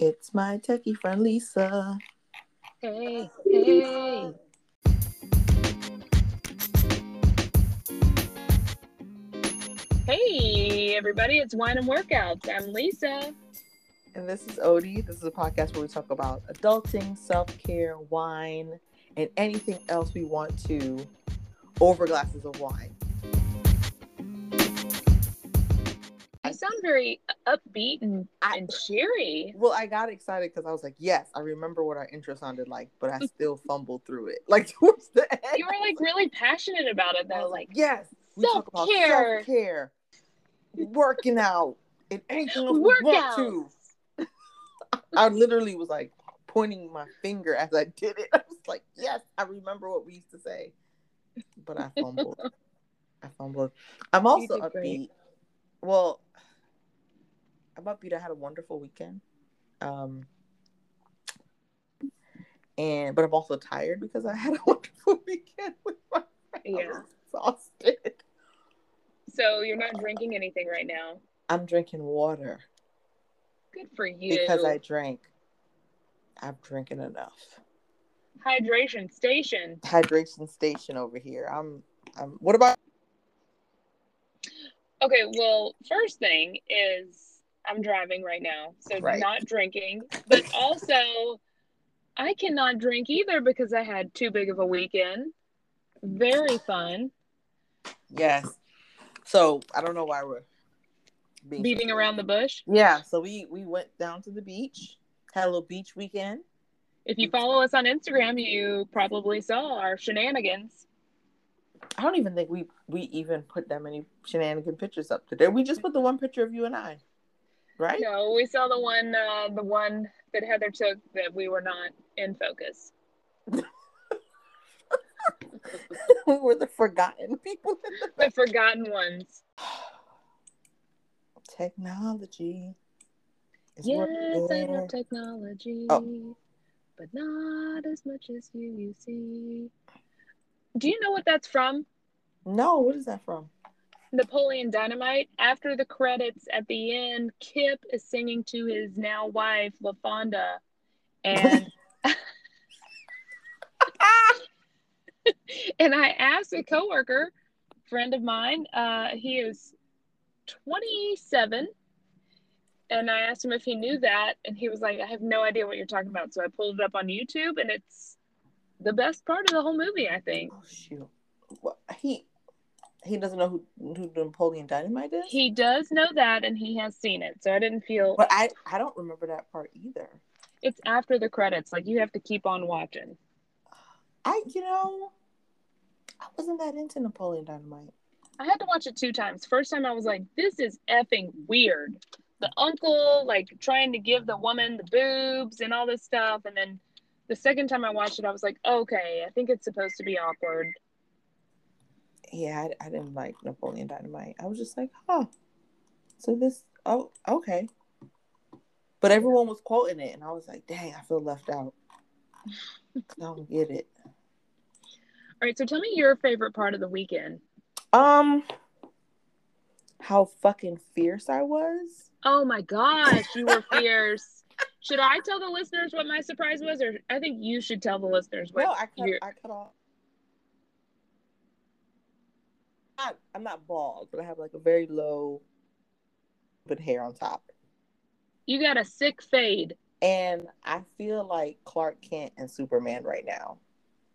It's my techie friend Lisa. Hey, hey. Hey, everybody, it's Wine and Workouts. I'm Lisa. And this is Odie. This is a podcast where we talk about adulting, self care, wine, and anything else we want to over glasses of wine. Sound very upbeat and, and cheery. Well, I got excited because I was like, yes, I remember what our intro sounded like, but I still fumbled through it. Like towards the end. You were like really passionate about it I though. Like, yes, we talk about self-care. self care, working out, and anything else we Work want out. to. I literally was like pointing my finger as I did it. I was like, yes, I remember what we used to say. But I fumbled. I fumbled. I'm also did great. Well, I'm upbeat. I had a wonderful weekend. Um and but I'm also tired because I had a wonderful weekend with my friend. Yeah. exhausted. so you're not drinking anything right now. I'm drinking water Good for you. because I drank. I'm drinking enough. hydration station. Hydration station over here. I'm. I'm. What about? Okay, well, first thing is I'm driving right now, so Right. not drinking, but also I cannot drink either because I had too big of a weekend. Very fun. Yes. So I don't know why we're being Beating around the bush. Yeah. So we we went down to the beach. Had a little beach weekend. If you follow us on Instagram, you probably saw our shenanigans. I don't even think we we even put that many shenanigan pictures up today. We just put the one picture of you and I, right? No, we saw the one uh, the one that Heather took that we were not in focus. we were the forgotten people. the The forgotten ones. Technology. Yes. I love technology, Oh. but not as much as you, you see. Do you know what that's from? No, what is that from? Napoleon Dynamite. After the credits at the end, Kip is singing to his now wife, LaFawnduh. And and I asked a coworker, friend of mine, uh, he is 27. And I asked him if he knew that, and he was like, I have no idea what you're talking about. So I pulled it up on YouTube, and it's the best part of the whole movie, I think. Oh shoot. What he he doesn't know who who Napoleon Dynamite is? He does know that, and he has seen it. So I didn't feel But I I don't remember that part either. it's after the credits. Like you have to keep on watching. I you know I wasn't that into Napoleon Dynamite. I had to watch it two times. First time I was like, this is effing weird. The uncle like trying to give the woman the boobs and all this stuff, and then the second time I watched it, I was like, okay, I think it's supposed to be awkward. Yeah, I, I didn't like Napoleon Dynamite. I was just like, huh. So this oh okay. But everyone was quoting it, and I was like, dang, I feel left out. I don't get it. All right, so tell me your favorite part of the weekend. Um, how fucking fierce I was. Oh my gosh, you were fierce. Should I tell the listeners what my surprise was, or I think you should tell the listeners what No, I cut. your I cut off. Not, I'm not bald, but I have like a very low, but hair on top, you got a sick fade. and I feel like Clark Kent and Superman right now.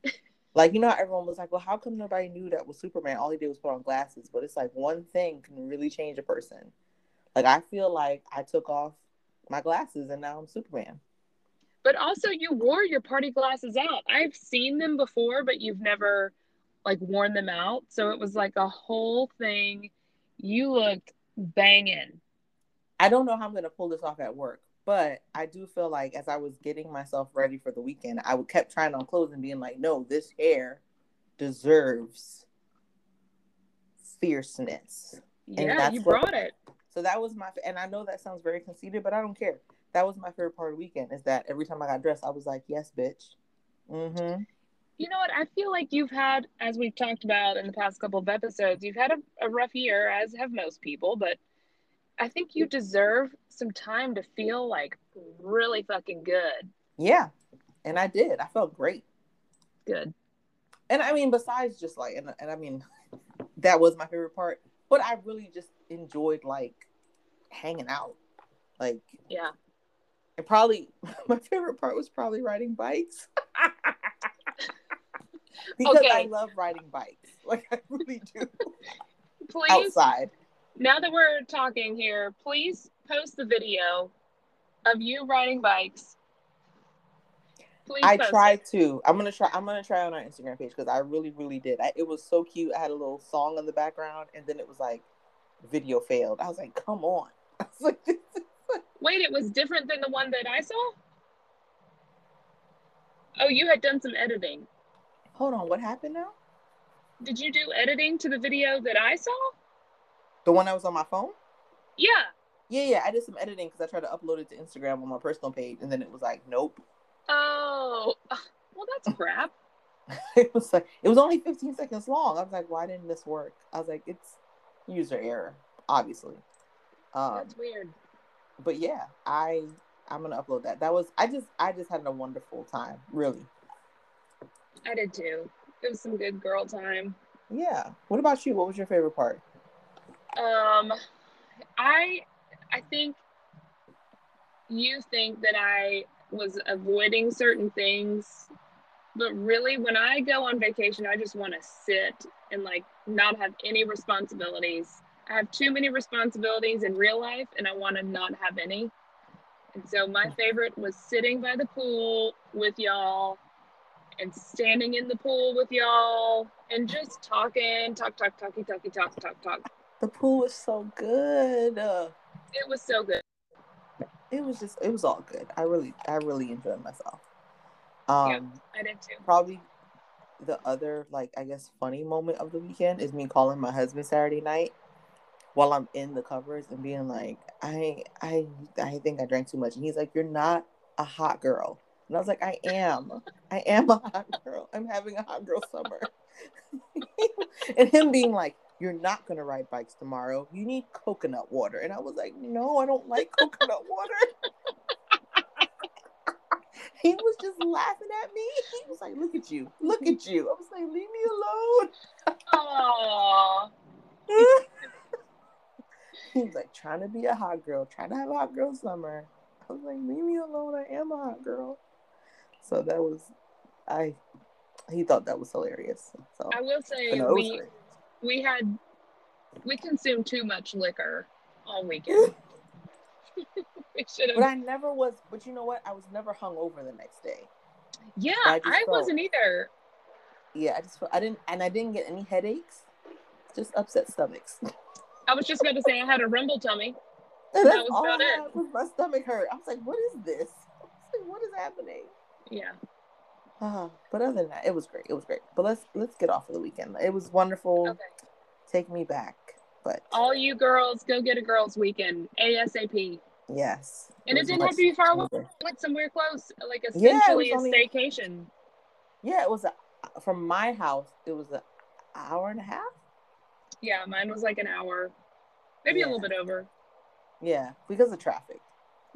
like you know, how everyone was like, "Well, how come nobody knew that was Superman? All he did was put on glasses." But it's like one thing can really change a person. Like I feel like I took off my glasses and now I'm Superman. But also, you wore your party glasses out. I've seen them before, but you've never like worn them out. So it was like a whole thing. You looked banging. I don't know how I'm gonna pull this off at work, but I do feel like as I was getting myself ready for the weekend, I would kept trying on clothes and being like, "No, this hair deserves fierceness." Yeah, that's you what- brought it. So that was my, and I know that sounds very conceited, but I don't care. That was my favorite part of the weekend. Is that every time I got dressed, I was like, "Yes, bitch." Mm-hmm. You know what? I feel like you've had, as we've talked about in the past couple of episodes, you've had a, a rough year, as have most people. But I think you deserve some time to feel like really fucking good. Yeah, and I did. I felt great. Good. And I mean, besides just like, and, and I mean, that was my favorite part. But I really just enjoyed like hanging out. Like, Yeah. and probably my favorite part was probably riding bikes. because I love riding bikes. Like I really do. Please, Outside. now that we're talking here, please post the video of you riding bikes. Please I tried it. to. I'm gonna try. I'm gonna try on our Instagram page because I really, really did. I, it was so cute. I had a little song in the background, and then it was like, video failed. I was like, come on. I was like, this is Wait, it was different than the one that I saw? Oh, you had done some editing. hold on. What happened now? Did you do editing to the video that I saw? The one that was on my phone? Yeah. Yeah, yeah. I did some editing because I tried to upload it to Instagram on my personal page, and then it was like, nope. Oh, well, that's crap. it was like it was only 15 seconds long. I was like, why didn't this work? I was like, it's user error, obviously. Um, That's weird. but yeah, I I'm gonna upload that. That was I just I just had a wonderful time, really. I did too. It was some good girl time. Yeah. What about you? What was your favorite part? Um, I I think you think that I was avoiding certain things, but really, when I go on vacation, I just want to sit and like not have any responsibilities. I have too many responsibilities in real life, and I want to not have any. And so, my favorite was sitting by the pool with y'all and standing in the pool with y'all and just talking, talk, talk, talky, talky, talk, talk, talk. The pool was so good. Uh, It was so good. it was just it was all good. I really I really enjoyed myself. Um Yeah. I did too. probably the other like I guess funny moment of the weekend is me calling my husband Saturday night while I'm in the covers and being like, I I I think I drank too much. And he's like, You're not a hot girl. And I was like, I am. I am a hot girl. I'm having a hot girl summer. and him being like, You're not gonna ride bikes tomorrow. You need coconut water. And I was like, No, I don't like coconut water. he was just laughing at me. He was like, Look at you. Look at you. I was like, Leave me alone. Aww. he was like trying to be a hot girl, trying to have a hot girl summer. I was like, leave me alone. I am a hot girl. So that was, I, he thought that was hilarious. So I will say no, we great. we had we consumed too much liquor all weekend. should but. I never was. But you know what? I was never hung over the next day. Yeah, I I, felt- wasn't either. Yeah, I just, felt, I didn't, and I didn't get any headaches. Just upset stomachs. I was just going to say I had a rumble tummy. And That was all about I it. was my stomach hurt. I was like, what is this? Like, what is happening? Yeah. Ah, but other than that, it was great. It was great. But let's let's get off of the weekend. It was wonderful. Okay. Take me back. But All you girls, go get a girls' weekend ASAP. Yes. And it was didn't have to be far away. Like somewhere close, like Yeah, it essentially a only- staycation. Yeah, it was a, from my house. It was an hour and a half. Yeah, mine was like an hour, maybe Yeah. a little bit over. Yeah, because of traffic.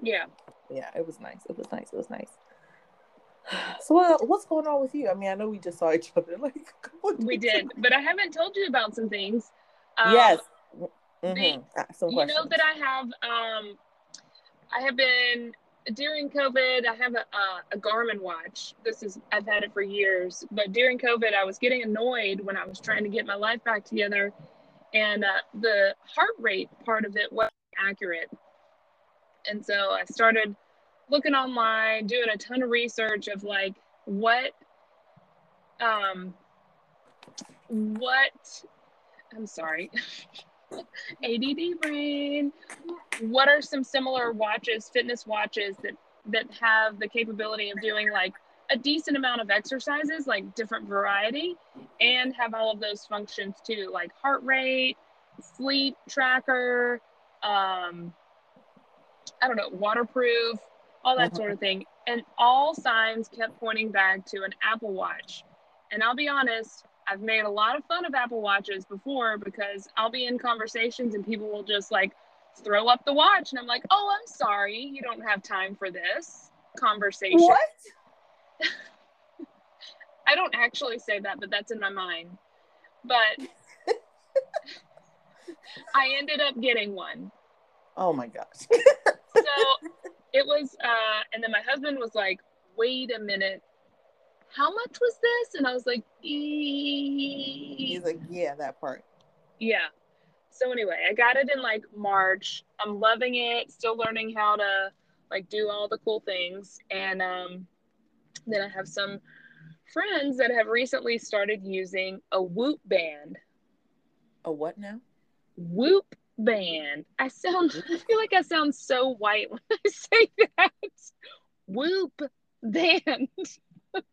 Yeah. Yeah, it was nice. It was nice. It was nice. So what, what's going on with you? I mean, I know we just saw each other like a We did, but I haven't told you about some things. Um, yes. Mhm. Uh, Some you questions. know that I have um I have been during COVID I have a a Garmin watch. This is I've had it for years, but during COVID I was getting annoyed when I was trying to get my life back together and uh, the heart rate part of it wasn't accurate. And so I started looking online, doing a ton of research of like what um what I'm sorry. ADD brain. What are some similar watches, fitness watches that that have the capability of doing like a decent amount of exercises, like different variety, and have all of those functions too, like heart rate, sleep tracker, um, I don't know, waterproof, all that sort of thing. And all signs kept pointing back to an Apple Watch. And I'll be honest, I've made a lot of fun of Apple Watches before because I'll be in conversations and people will just like throw up the watch. And I'm like, oh, I'm sorry. You don't have time for this conversation. What? I don't actually say that, but that's in my mind. But I ended up getting one. Oh my gosh. so it was, uh, and then my husband was like, wait a minute. How much was this? And I was like, e- He's like, yeah, that part. yeah. So anyway, I got it in like March. I'm loving it. Still learning how to like do all the cool things. And um, then I have some friends that have recently started using a Whoop band. A what now? Whoop band. I sound. I feel like I sound so white when I say that. Whoop band.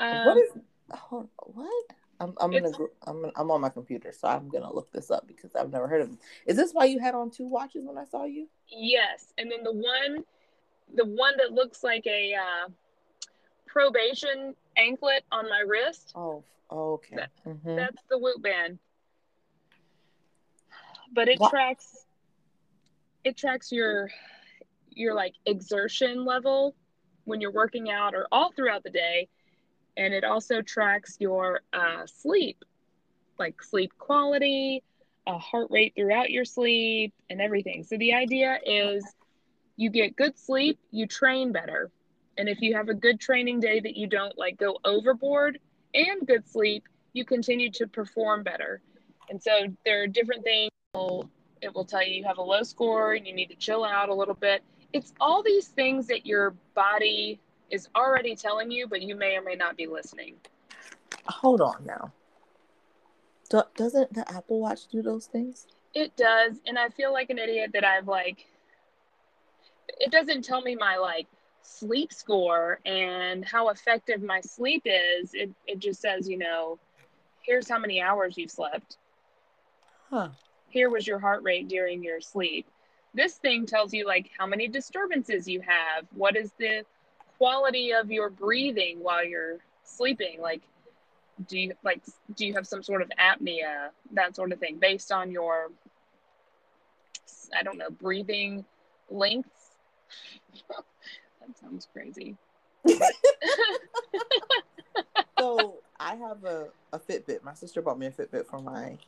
um, what is hold, what? I'm I'm gonna I'm gonna, I'm on my computer, so I'm gonna look this up because I've never heard of it. Is this why you had on two watches when I saw you? Yes, and then the one, the one that looks like a uh, probation anklet on my wrist. Oh, oh okay. That- Mhm. That's the Whoop band. But it Wha- tracks, it tracks your, your like exertion level when you're working out or all throughout the day, and it also tracks your uh, sleep, like sleep quality, uh, heart rate throughout your sleep, and everything. So the idea is, you get good sleep, you train better, and if you have a good training day that you don't like go overboard, and good sleep, you continue to perform better. And so there are different things. It will tell you you have a low score and you need to chill out a little bit. It's all these things that your body is already telling you, but you may or may not be listening. Hold on now. Do, doesn't the Apple Watch do those things? It does, and I feel like an idiot that I've like. It doesn't tell me my like sleep score and how effective my sleep is. It it just says, you know, here's how many hours you've slept. Huh. here was your heart rate during your sleep. This thing tells you like how many disturbances you have, what is the quality of your breathing while you're sleeping, like do you like do you have some sort of apnea, that sort of thing based on your I don't know, breathing lengths. that sounds crazy. so I have a, a Fitbit. My sister bought me a Fitbit for my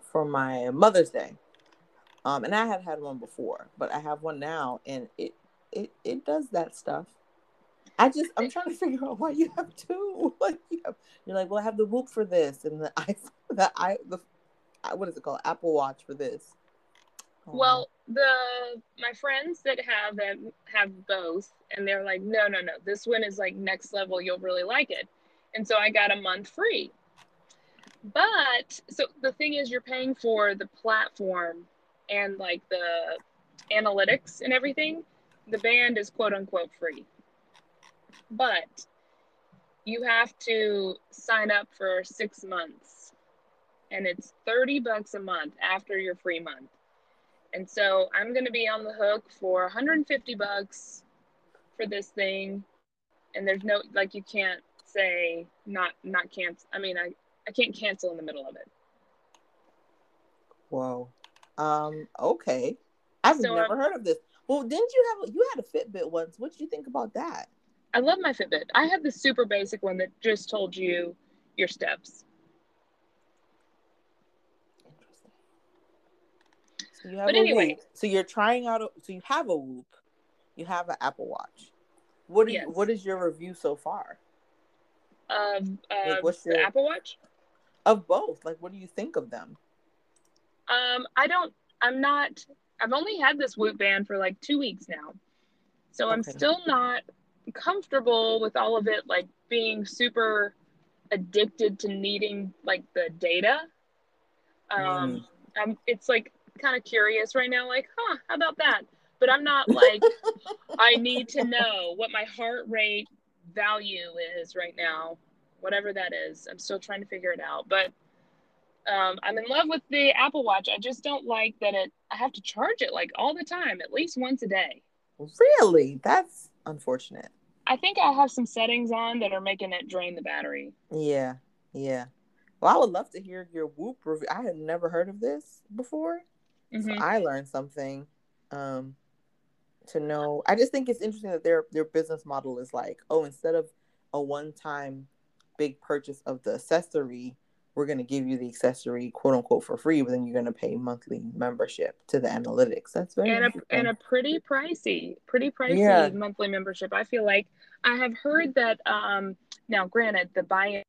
for my Mother's Day. Um, and I had had one before, but I have one now, and it it it does that stuff. I just I'm trying to figure out why you have two. Like you have, you're like, well, I have the Whoop for this, and the i the i the what is it called? Apple Watch for this. Oh, Well, the my friends that have them have both, and they're like, no, no, no, this one is like next level. You'll really like it, and so I got a month free. But so the thing is, you're paying for the platform and like the analytics and everything. The band is quote unquote free, but you have to sign up for six months, and it's thirty bucks a month after your free month. And so I'm going to be on the hook for 150 bucks for this thing. And there's no, like, you can't say not, not cancel. I mean, I, I can't cancel in the middle of it. Whoa. Um. Okay. I've So, never um, heard of this. Well, didn't you have you had a Fitbit once? What did you think about that? I love my Fitbit. I have the super basic one that just told you your steps. Interesting. So you have But a anyway. Whoop. So you're trying out. A, so you have a Whoop. You have an Apple Watch. What do you, What is your review so far Um, uh, what's the your- Apple Watch. of both? Like, what do you think of them? Um, I don't, I'm not, I've only had this Whoop band for like two weeks now. So I'm still not comfortable with all of it, like being super addicted to needing like the data. Um, Mm. I'm, it's like kind of curious right now, like, huh, how about that? But I'm not like, I need to know what my heart rate value is right now, whatever that is. I'm still trying to figure it out. But um, I'm in love with the Apple Watch. I just don't like that it. I have to charge it like all the time, at least once a day. Really? That's unfortunate. I think I have some settings on that are making it drain the battery. Yeah. Yeah. Well, I would love to hear your Whoop review. I had never heard of this before, Mhm. so I learned something. Um, to know, I just think it's interesting that their their business model is like, oh, instead of a one time big purchase of the accessory, we're gonna give you the accessory quote unquote for free, but then you're gonna pay monthly membership to the analytics. That's very and a and a pretty pricey, pretty pricey Yeah. monthly membership. I feel like I have heard that. Um, now, granted, the buy-in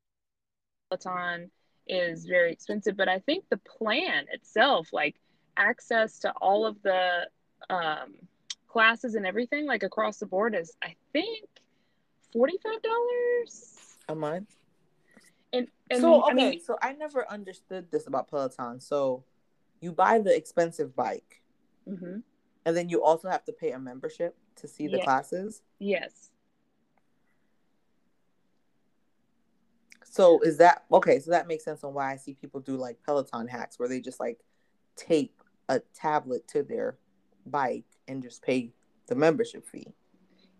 Peloton is very expensive, but I think the plan itself, like access to all of the um, classes and everything, like across the board, is I think forty-five dollars. a month. And and so okay, I mean, so I never understood this about Peloton. So you buy the expensive bike, mhm, and then you also have to pay a membership to see the Yeah. classes. yes, So is that okay? So that makes sense on why I see people do like Peloton hacks, where they just like tape a tablet to their bike and just pay the membership fee.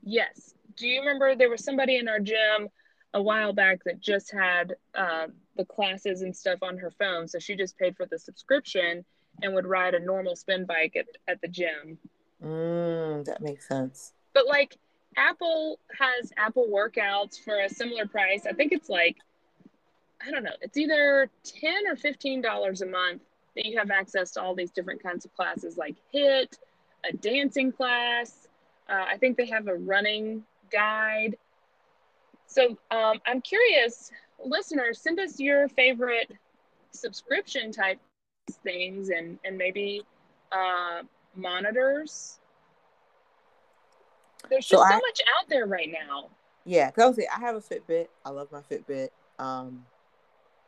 Yes. Do you remember there was somebody in our gym a while back that just had uh, the classes and stuff on her phone? So she just paid for the subscription and would ride a normal spin bike at, at the gym. Mm, that makes sense. But like Apple has Apple workouts for a similar price. I think it's like, I don't know, it's either 10 or $15 a month that you have access to all these different kinds of classes like HIIT, a dancing class. Uh, I think they have a running guide. So um, I'm curious, listeners, send us your favorite subscription type things and, and maybe uh, monitors. There's So just so I- much out there right now. Yeah, because I I have a Fitbit. I love my Fitbit. Um,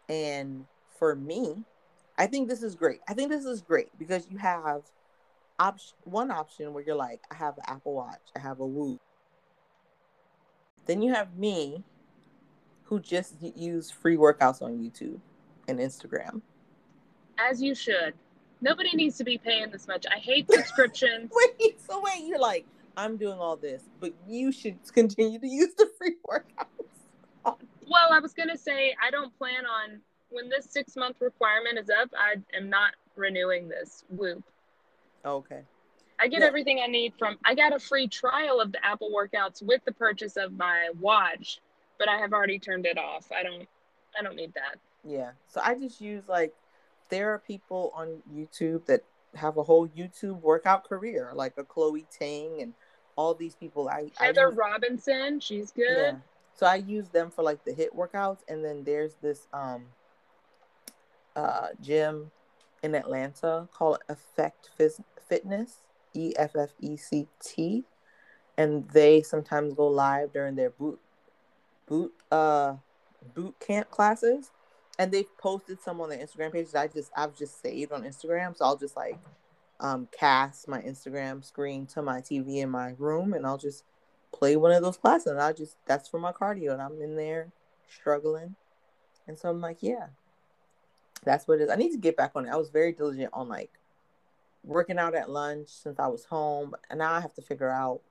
and for me, I think this is great. I think this is great because you have option one option where you're like, I have an Apple Watch, I have a Whoop. Then you have me, who just use free workouts on YouTube and Instagram. As you should. Nobody needs to be paying this much. I hate subscriptions. Wait, so wait, you're like, I'm doing all this, but you should continue to use the free workouts. Well, I was gonna say I don't plan on when this six month requirement is up. I am not renewing this Whoop. Okay. I get Yeah. everything I need from. I got a free trial of the Apple workouts with the purchase of my watch, but I have already turned it off. I don't. I don't need that. Yeah. So I just use like there are people on YouTube that have a whole YouTube workout career, like a Chloe Ting and all these people. I I Heather use- Robinson, she's good. yeah. So I use them for like the hit workouts, and then there's this um uh gym in Atlanta called Effect Fitness, E F F E C T, and they sometimes go live during their boot boot uh boot camp classes, and they've posted some on their Instagram pages. I just I've just saved on Instagram, so I'll just like um cast my Instagram screen to my TV in my room, and I'll just play one of those classes and I just that's for my cardio and I'm in there struggling. And so I'm like, yeah. That's what it is. I need to get back on it. I was very diligent on like working out at lunch since I was home. And now I have to figure out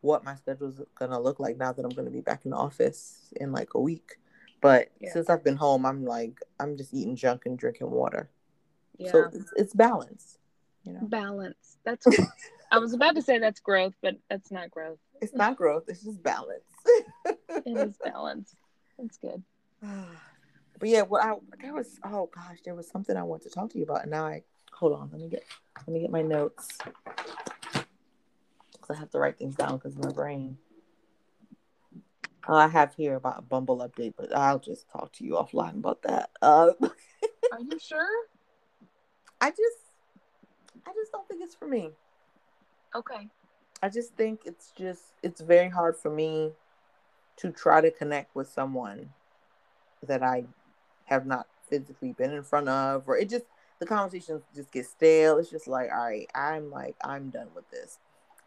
what my schedule is gonna look like now that I'm gonna be back in the office in like a week. But Yeah. since I've been home, I'm like I'm just eating junk and drinking water. Yeah. So it's, it's balance. You know, Balance. That's. I was about to say that's growth, but that's not growth. it's not growth. It's just balance. It is balance. That's good. but yeah, what I there was oh gosh, there was something I wanted to talk to you about, and now I hold on. Let me get let me get my notes because I have to write things down because my brain. Uh, I have here about a Bumble update, but I'll just talk to you offline about that. Uh, Are you sure? I just, I just don't think it's for me. Okay. I just think it's just it's very hard for me to try to connect with someone that I have not physically been in front of or it just the conversations just get stale. It's just like, all right, I'm like, I'm done with this.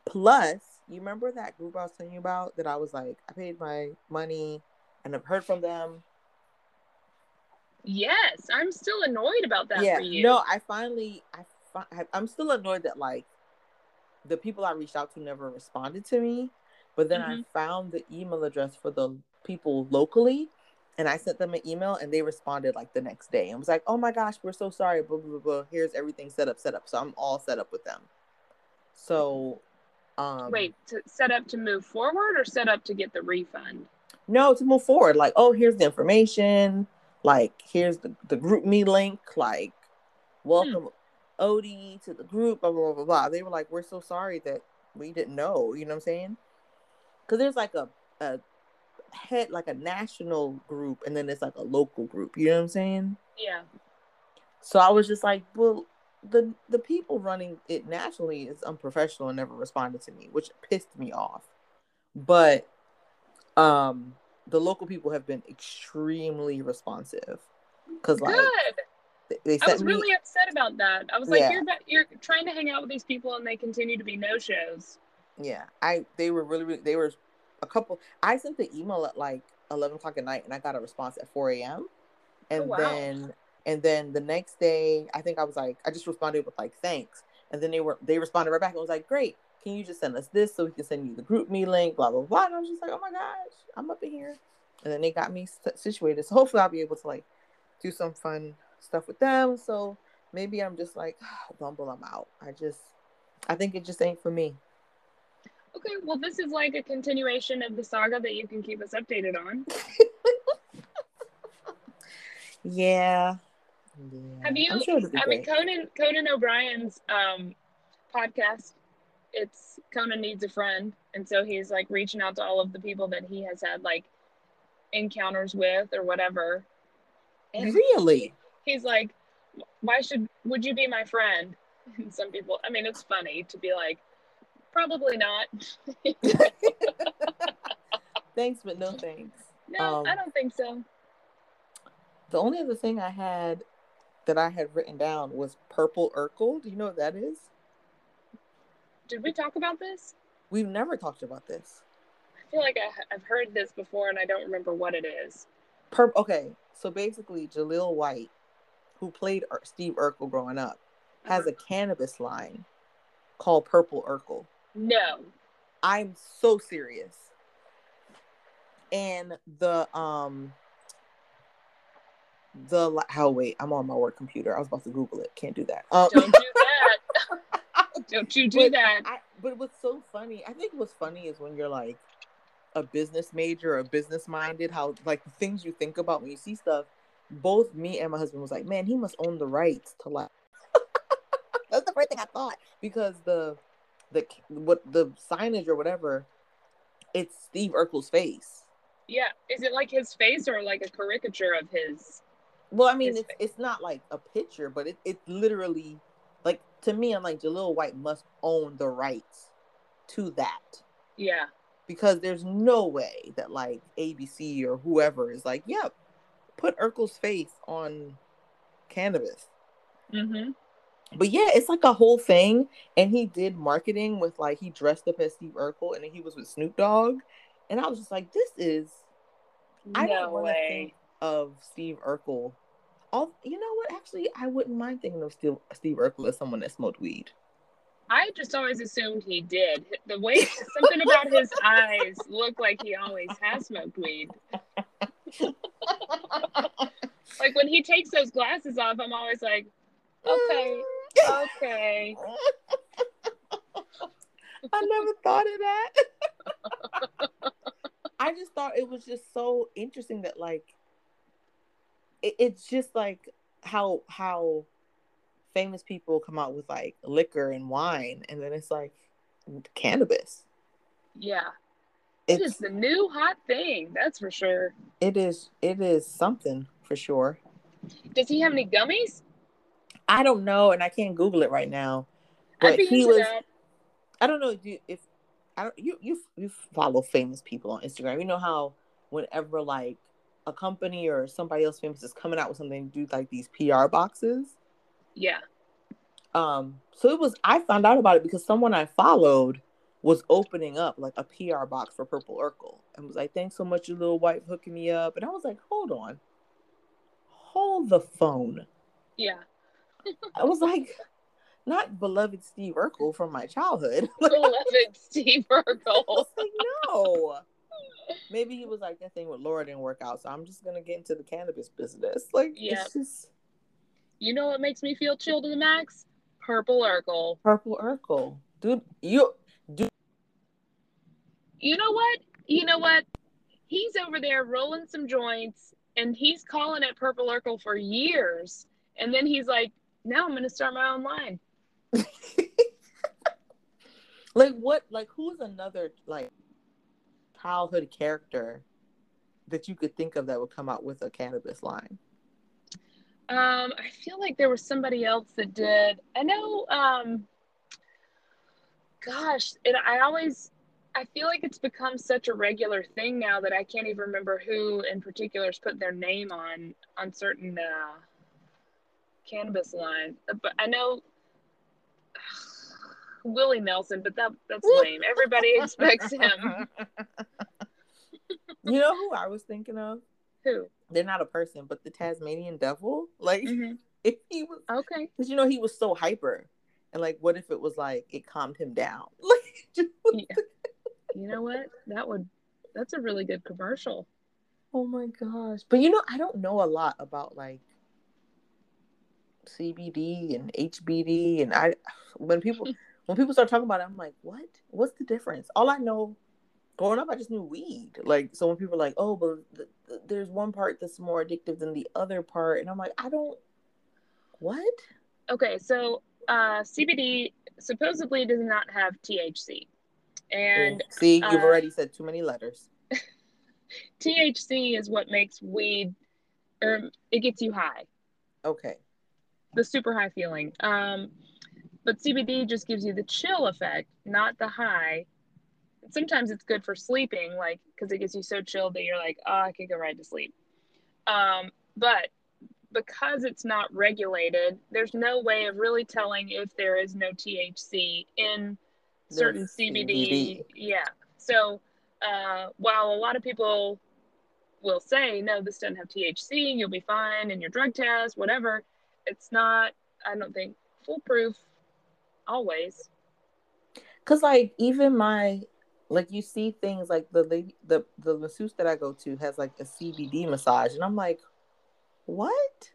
Plus, you remember that group I was telling you about that I was like, I paid my money and I've heard from them. Yes, I'm still annoyed about that yeah, for you. no, I finally, I, fi- I'm still annoyed that like the people I reached out to never responded to me. But then I Mhm. found the email address for the people locally, and I sent them an email and they responded like the next day and was like, "Oh my gosh, we're so sorry. Blah blah blah. blah. Here's everything set up, set up." So I'm all set up with them. So, um, Wait, to set up to move forward or set up to get the refund? no, to move forward. Like, oh, here's the information. Like, here's the the GroupMe link. Like, welcome Odie to the group. Blah blah blah blah. blah. They were like, "We're so sorry that we didn't know." You know what I'm saying? Because there's like a a head like a national group and then it's like a local group. You know what I'm saying? Yeah. So I was just like, well, the the people running it nationally is unprofessional and never responded to me, which pissed me off. But um the local people have been extremely responsive because like Good. they- they I was me really upset about that. I was like, Yeah. you're you're trying to hang out with these people and they continue to be no shows. yeah i they were really, really they were a couple i sent the email at like 11 o'clock at night and i got a response at 4 a.m oh, and Oh, wow. then and then the next day i think i was like i just responded with like thanks. And then they were they responded right back and was like great. Can you just send us this so we can send you the GroupMe link blah blah blah. And i was just like oh my gosh i'm up in here. And then they got me situated. So hopefully i'll be able to like do some fun stuff with them. So maybe i'm just like bumble i'm out. I just i think it just ain't for me Okay, well, this is like a continuation of the saga that you can keep us updated on. Yeah. yeah. Have you? I'm sure I mean. Conan Conan O'Brien's um, podcast. It's Conan needs a friend, and so he's like reaching out to all of the people that he has had like encounters with or whatever. And Really? he's like, "Why should would you be my friend?" And some people, I mean, it's funny to be like, "Probably not." Thanks, but no thanks. no, Um, I don't think so. The only other thing I had that I had written down was purple Urkel. Do you know what that is? Did we talk about this? We've never talked about this. I feel like I, I've heard this before, and I don't remember what it is. Pur- okay, so basically, Jaleel White, who played Steve Urkel growing up, has a cannabis line called Purple Urkel. No. I'm so serious. And the um the how wait, I'm on my work computer. I was about to Google it. Can't do that. Um, Don't do that. Don't you do But that. I, but what's so funny, I think what's funny is when you're like a business major or business minded, how like the things you think about when you see stuff. Both me and my husband was like, man, he must own the rights to like. That's the first thing I thought because the the what the signage or whatever, it's Steve Urkel's face. Yeah. Is it like his face or like a caricature of his? Well, I mean, it's face. it's not like a picture, but it, it's literally like to me, I'm like Jaleel White must own the rights to that. Yeah. because there's no way that like ABC or whoever is like, yep, put Urkel's face on cannabis. Mm-hmm. But yeah, it's like a whole thing. And he did marketing with like he dressed up as Steve Urkel and then he was with Snoop Dogg. And I was just like, this is I don't No want to way. think of Steve Urkel. All you know what? Actually, I wouldn't mind thinking of Steve Steve Urkel as someone that smoked weed. I just always assumed he did. The way something about his eyes looked like he always has smoked weed. Like when he takes those glasses off, I'm always like, okay, okay. I never thought of that. I just thought it was just so interesting that like it, it's just like how how famous people come out with like liquor and wine and then it's like cannabis. Yeah. It It's the new hot thing, that's for sure. it is it is something for sure. Does he have any gummies? I don't know and I can't Google it right now. But he was that. I don't know if you if I don't you you you follow famous people on Instagram. You know how whenever like a company or somebody else famous is coming out with something, do like these PR boxes. Yeah. Um, so it was I found out about it because someone I followed was opening up like a PR box for Purple Urkel and was like, "Thanks so much, Jaleel White, for hooking me up." And I was like, "Hold on, hold the phone." Yeah. I was like, "Not beloved Steve Urkel from my childhood." Beloved Steve Urkel. like, no. maybe he was like that thing with Laura didn't work out, so I'm just gonna get into the cannabis business. Like, Yeah. it's just You know what makes me feel chill to the max? Purple Urkel. purple Urkel, dude. You do. You know what? You know what? He's over there rolling some joints and he's calling it Purple Urkel for years. And then he's like, now I'm going to start my own line. like what? Like who's another like childhood character that you could think of that would come out with a cannabis line? Um, I feel like there was somebody else that did. I know, um, gosh, it, I always, I feel like it's become such a regular thing now that I can't even remember who in particular is putting their name on on certain uh, cannabis line. But I know Willie Nelson, but that that's lame. Everybody expects him. you know who I was thinking of? Who? They're not a person, but the Tasmanian devil. Like hmm if he was Okay. because you know he was so hyper. And like what if it was like it calmed him down? Like just, Yeah. You know what? That would. That's a really good commercial. oh my gosh. But you know, I don't know a lot about like CBD and HBD and I when people when people start talking about it, I'm like, what? What's the difference? All I know growing up, I just knew weed. Like, so when people are like, oh, but th- th- there's one part that's more addictive than the other part, and I'm like, I don't. What? Okay, so uh, CBD supposedly does not have THC, and see, you've uh, already said too many letters. THC is what makes weed, or it gets you high, Okay. The super high feeling. Um, but CBD just gives you the chill effect, not the high. Sometimes it's good for sleeping, like because it gets you so chilled that you're like, oh, I could go right to sleep. Um, but because it's not regulated, there's no way of really telling if there is no THC in certain CBD. CBD. Yeah. So uh, while a lot of people will say, no, this doesn't have THC, you'll be fine in your drug test, whatever, it's not, I don't think, foolproof always. Cause like even my like you see things like the lady the the masseuse that I go to has like a CBD massage, and I'm like, what?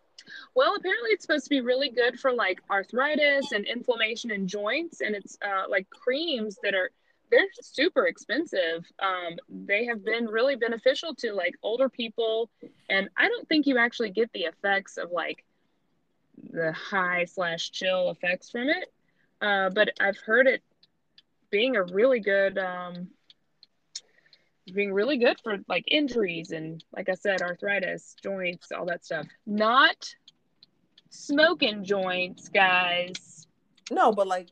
Well, apparently it's supposed to be really good for like arthritis and inflammation in joints, and it's uh, like creams that are they're super expensive. Um, they have been really beneficial to like older people, and I don't think you actually get the effects of like the high slash chill effects from it. Uh, but I've heard it being a really good um, being really good for like injuries and like I said, arthritis, joints, all that stuff. Not smoking joints, guys. No, but like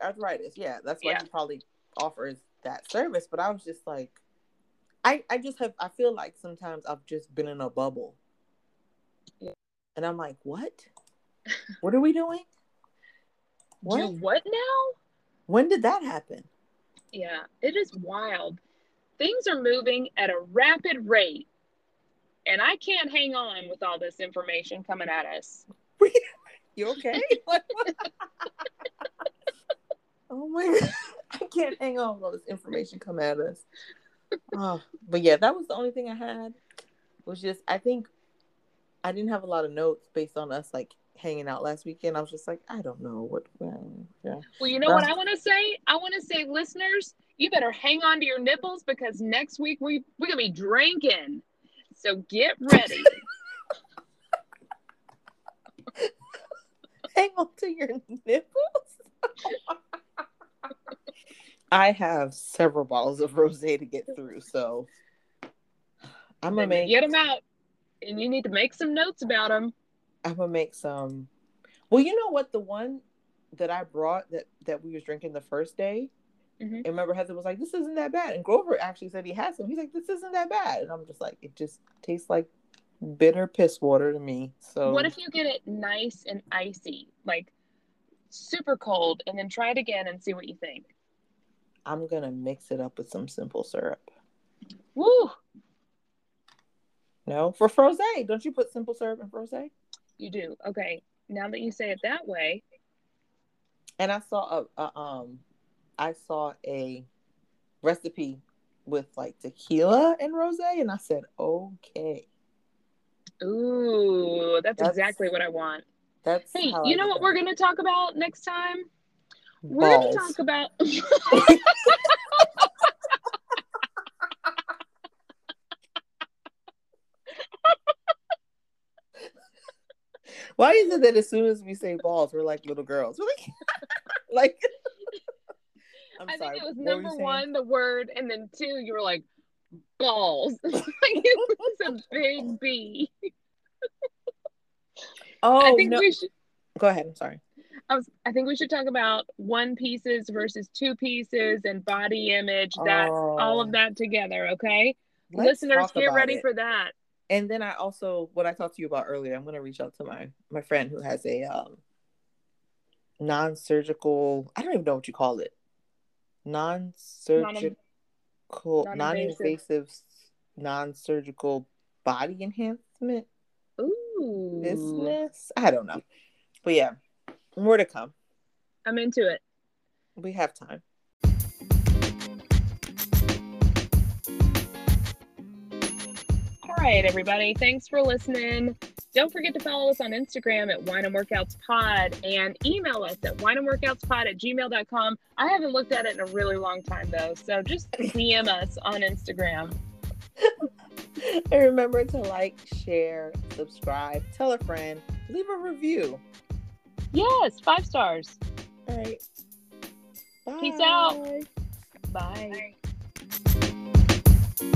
arthritis, yeah, that's why Yeah. he probably offers that service. But I was just like, I I just have I feel like sometimes I've just been in a bubble. And I'm like, what? What are we doing? What? What? Do what now? When did that happen? Yeah, it is wild. Things are moving at a rapid rate, and I can't hang on with all this information coming at us. You okay? Oh my god, I can't hang on with all this information come at us. Oh, but yeah, that was the only thing I had. Was just I think I didn't have a lot of notes based on us like hanging out last weekend. I was just like, I don't know what. um, yeah. Well, you know what I want to say? I want to say, listeners, you better hang on to your nipples because next week we we're gonna be drinking. So get ready. Hang on to your nipples. I have several bottles of rosé to get through, so I'm gonna make Get them out, and you need to make some notes about them. I'm gonna make some. Well, you know what? The one that I brought that that we was drinking the first day, Mhm. and remember Heather was like, "This isn't that bad," and Grover actually said he had some. He's like, "This isn't that bad," and I'm just like, "It just tastes like bitter piss water to me." So What if you get it nice and icy, like super cold, and then try it again and see what you think? I'm gonna mix it up with some simple syrup. Woo! No, for frosé, don't you put simple serve in frosé? You do. Okay. Now that you say it that way, And I saw a, a um, I saw a recipe with like tequila and rose, and I said, okay. Ooh, that's, that's exactly what I want. That's hey, you know what we're gonna talk about next time? Balls. We're gonna talk about. Why is it that as soon as we say balls, we're like little girls? We're like, like I'm i sorry. think it was number one, the word, and then two, you were like balls. like it was a big B. oh, I think no. we should. Go ahead. I'm sorry. I was. I think we should talk about one pieces versus two pieces and body image. That oh. all of oh. that together. Okay, Let's listeners, get ready it. for that. And then I also, what I talked to you about earlier, I'm going to reach out to my my friend who has a um non-surgical. I don't even know what you call it non-surgical, non-invasive, non-surgical body enhancement Ooh. business. I don't know, but yeah, more to come. I'm into it. We have time. Right, everybody. Thanks for listening. Don't forget to follow us on Instagram at Wine and Workouts Pod and email us at wineandworkoutspod at gmail.com. I haven't looked at it in a really long time though, so just DM us on Instagram. and remember to like, share, subscribe, tell a friend, leave a review. Yes, five stars. All right. Bye. Peace out. Bye. Bye.